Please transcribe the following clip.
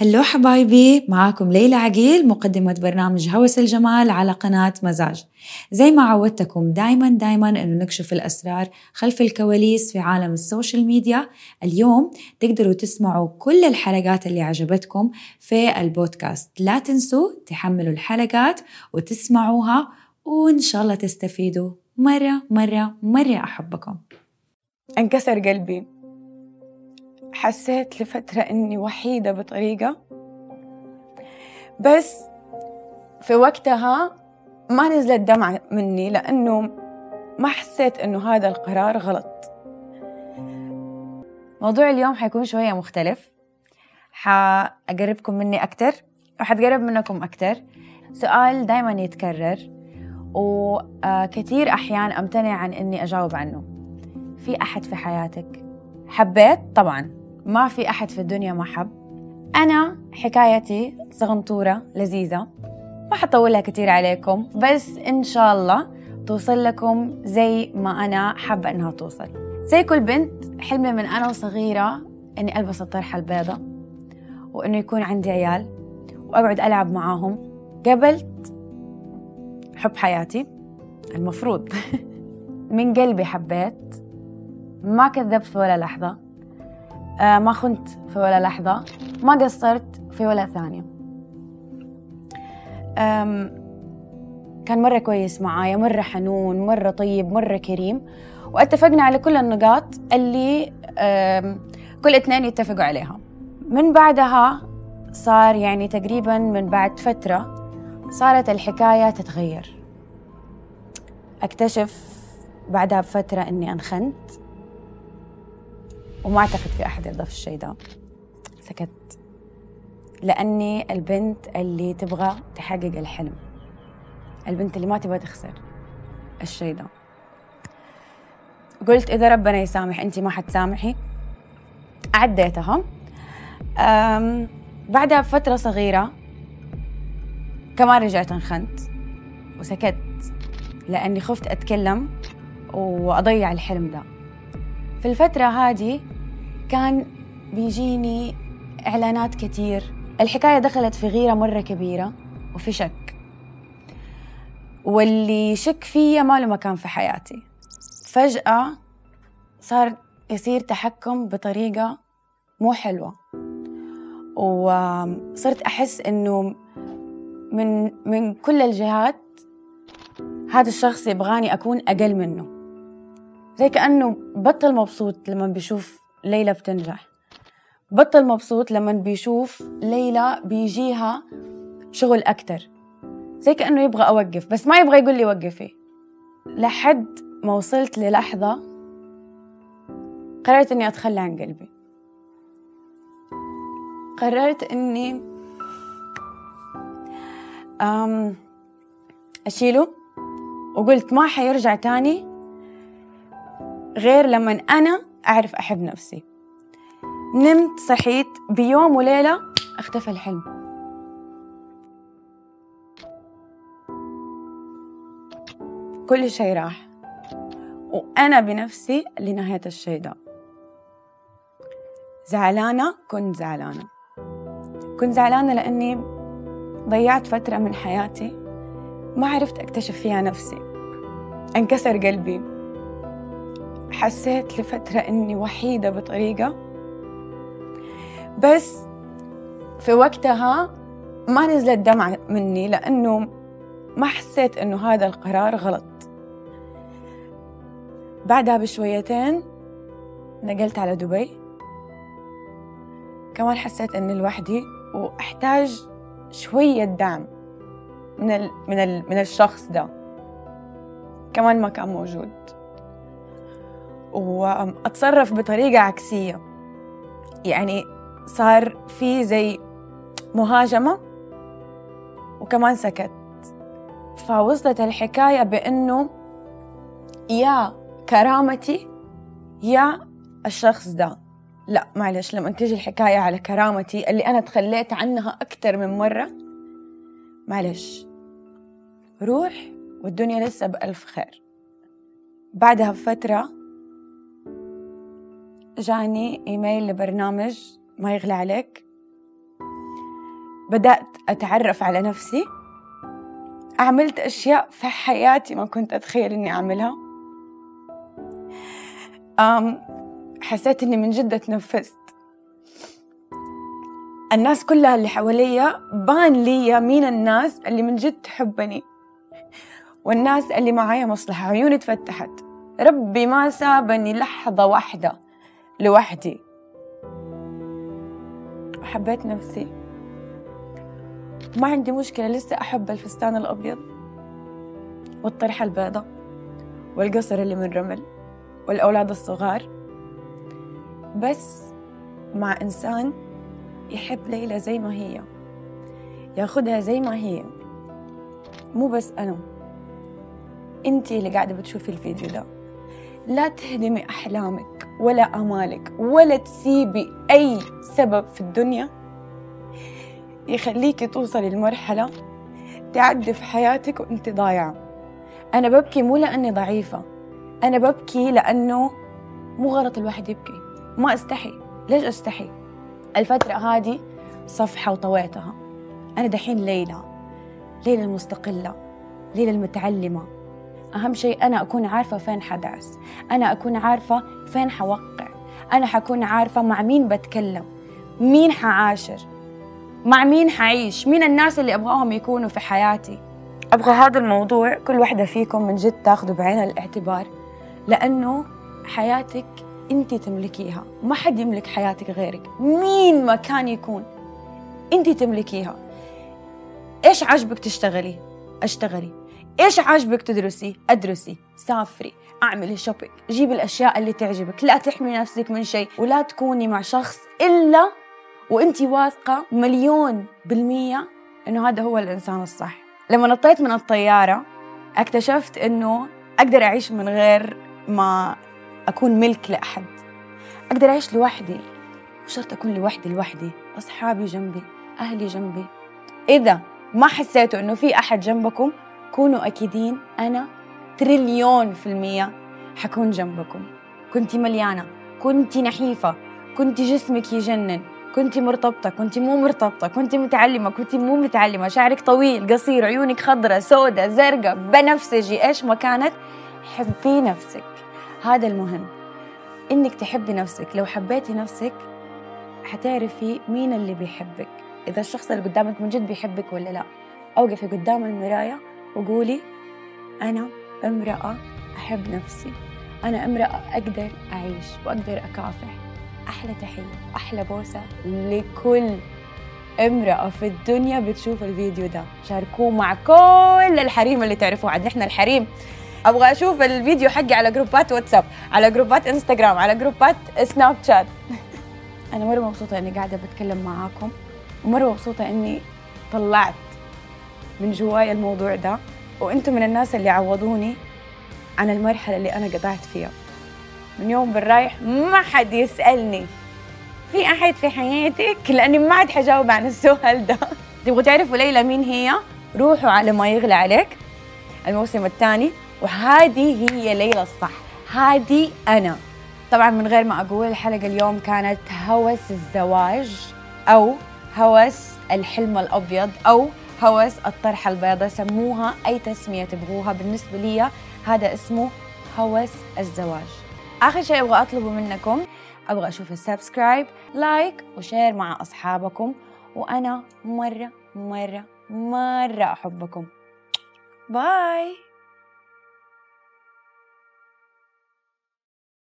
hello حبايبي معاكم ليلى عقيل مقدمة برنامج هوس الجمال على قناة مزاج. زي ما عودتكم دايما دايما إنه نكشف الأسرار خلف الكواليس في عالم السوشيال ميديا. اليوم تقدروا تسمعوا كل الحلقات اللي عجبتكم في البودكاست. لا تنسوا تحملوا الحلقات وتسمعوها وإن شاء الله تستفيدوا مرة مرة مرة. أحبكم. انكسر قلبي. حسيت لفترة إني وحيدة بطريقة. بس في وقتها ما نزلت دمعة مني لأنه ما حسيت إنه هذا القرار غلط. موضوع اليوم حيكون شوية مختلف. حأقربكم مني أكتر وحتقرب منكم أكتر. سؤال دايما يتكرر وكثير أحيان أمتنع عن إني أجاوب عنه. في أحد في حياتك؟ حبيت طبعا ما في أحد في الدنيا ما حب. أنا حكايتي صغنطورة لذيذة ما حطولها كتير عليكم بس إن شاء الله توصل لكم زي ما أنا حابة إنها توصل. زي كل بنت حلمي من أنا وصغيرة إني ألبس الطرحة البيضة وإنه يكون عندي عيال وأقعد ألعب معاهم قبلت حب حياتي. المفروض. من قلبي حبيت ما كذبت في ولا لحظة. آه، ما خنت في ولا لحظة. ما قصرت في ولا ثانية. كان مرة كويس معايا مرة حنون مرة طيب مرة كريم. واتفقنا على كل النقاط اللي كل اثنين يتفقوا عليها. من بعدها صار يعني تقريبا من بعد فترة صارت الحكاية تتغير. أكتشف بعدها بفترة إني أنخنت. وما أعتقد في أحد يرضى في الشيء ده. سكت. لأني البنت اللي تبغى تحقق الحلم. البنت اللي ما تبغى تخسر الشيء ده. قلت إذا ربنا يسامح أنت ما حتسامحي. عديتها. بعدها بفترة صغيرة كمان رجعت انخنت وسكت. لأني خفت أتكلم وأضيع الحلم ده. في الفترة هذه كان بيجيني إعلانات كتير. الحكاية دخلت في غيرة مرة كبيرة وفي شك. واللي شك فيا ما له مكان في حياتي. فجأة صار يصير تحكم بطريقة مو حلوة. وصرت أحس إنه من من كل الجهات هذا الشخص يبغاني أكون أقل منه. زي كأنه بطل مبسوط لما بيشوف ليلى بتنجح. بطل مبسوط لما بيشوف ليلى بيجيها شغل أكتر. زي كأنه يبغى أوقف بس ما يبغى يقول لي وقفي. لحد ما وصلت للحظة قررت إني أتخلى عن قلبي. قررت إني أشيله وقلت ما حيرجع تاني غير لما أنا أعرف أحب نفسي. نمت صحيت بيوم وليلة اختفى الحلم. كل شيء راح وأنا بنفسي لنهاية الشيء ده. زعلانة؟ كنت زعلانة. كنت زعلانة لأني ضيعت فترة من حياتي ما عرفت أكتشف فيها نفسي. انكسر قلبي. حسيت لفترة إني وحيدة بطريقة. بس في وقتها ما نزلت دمعة مني لأنه ما حسيت إنه هذا القرار غلط. بعدها بشويتين نقلت على دبي. كمان حسيت إني لوحدي وأحتاج شوية دعم من ال من ال من الشخص ده. كمان ما كان موجود. واتصرف بطريقة عكسية. يعني صار في زي مهاجمة وكمان سكت. فوصلت الحكاية بأنه يا كرامتي يا الشخص ده. لا معلش لما تيجي الحكاية على كرامتي اللي أنا تخليت عنها أكثر من مرة معلش. روح والدنيا لسه بألف خير. بعدها بفترة جاني إيميل لبرنامج ما يغلى عليك. بدأت أتعرف على نفسي. عملت أشياء في حياتي ما كنت أتخيل إني أعملها. أم حسيت إني من جد تنفست. الناس كلها اللي حواليا بان لي مين الناس اللي من جد تحبني. والناس اللي معايا مصلحة عيوني تفتحت ربي ما سابني لحظة واحدة. لوحدي. حبيت نفسي. ما عندي مشكلة لسه أحب الفستان الأبيض والطرحة البيضة والقصر اللي من رمل والأولاد الصغار. بس مع إنسان يحب ليلى زي ما هي ياخدها زي ما هي. مو بس أنا أنتي اللي قاعدة بتشوفي الفيديو ده. لا تهدمي أحلامك. ولا أمالك ولا تسيبي أي سبب في الدنيا يخليكي توصلي لمرحلة تعدي في حياتك وأنت ضايعة أنا ببكي مو لأني ضعيفة أنا ببكي لأنه مو غلط الواحد يبكي. ما أستحي. ليش أستحي؟ الفترة هذه صفحة وطويتها. أنا دحين ليلى ليلى المستقلة ليلى المتعلمة. أهم شيء أنا أكون عارفة فين حدعس. أنا أكون عارفة فين حوقع. أنا حكون عارفة مع مين بتكلم. مين حعاشر. مع مين حعيش. مين الناس اللي أبغاهم يكونوا في حياتي. أبغى هذا الموضوع كل واحدة فيكم من جد تاخذوا بعين الاعتبار. لأنه حياتك أنت تملكيها. ما حد يملك حياتك غيرك. مين ما كان يكون أنت تملكيها. إيش عجبك تشتغلي؟ أشتغلي. إيش عاجبك تدرسي؟ أدرسي سافري أعملي shopping جيبي الأشياء اللي تعجبك. لا تحمي نفسك من شيء ولا تكوني مع شخص إلا وانت واثقة مليون بالمية إنه هذا هو الإنسان الصح. لما نطيت من الطيارة اكتشفت إنه أقدر أعيش من غير ما أكون ملك لأحد. أقدر أعيش لوحدي مش شرط أكون لوحدي لوحدي. أصحابي جنبي أهلي جنبي. إذا ما حسيتوا إنه في أحد جنبكم كونوا أكيدين أنا تريليون في المية حكون جنبكم. كنتي مليانة كنتي نحيفة كنتي جسمك يجنن كنتي مرتبطة كنتي مو مرتبطة كنتي متعلمة كنتي مو متعلمة. شعرك طويل قصير عيونك خضرة سودة زرقاء بنفسجي. إيش ما كانت؟ حبي نفسك. هذا المهم. إنك تحبي نفسك. لو حبيتي نفسك حتعرفي مين اللي بيحبك. إذا الشخص اللي قدامك من جد بيحبك ولا لا. أوقفي قدام المراية وقولي أنا امرأة أحب نفسي. أنا امرأة أقدر أعيش وأقدر أكافح. أحلى تحية أحلى بوسة لكل امرأة في الدنيا بتشوف الفيديو ده. شاركوه مع كل الحريم اللي تعرفوه عاد. نحن الحريم. أبغى أشوف الفيديو حقي على جروبات واتساب على جروبات إنستغرام على جروبات سناب شات. أنا مرة مبسوطة إني قاعدة بتكلم معاكم ومرة مبسوطة إني طلعت من جواي الموضوع ده وأنتم من الناس اللي عوضوني عن المرحلة اللي أنا قطعت فيها. من يوم بالرايح ما حد يسألني في أحد في حياتك؟ لأني ما عاد حجاوب عن السؤال ده. تبغوا تعرفوا ليلى مين هي؟ روحوا على ما يغلى عليك. الموسم الثاني وهذه هي ليلى الصح. هذه أنا. طبعا من غير ما أقول الحلقة اليوم كانت هوس الزواج أو هوس الحلم الأبيض أو هوس الطرحة البيضاء سموها أي تسمية تبغوها. بالنسبة لي هذا اسمه هوس الزواج. آخر شيء أبغى أطلبه منكم أبغى أشوف ال subscribe like و share مع أصحابكم. وأنا مرة مرة مرة أحبكم. باي.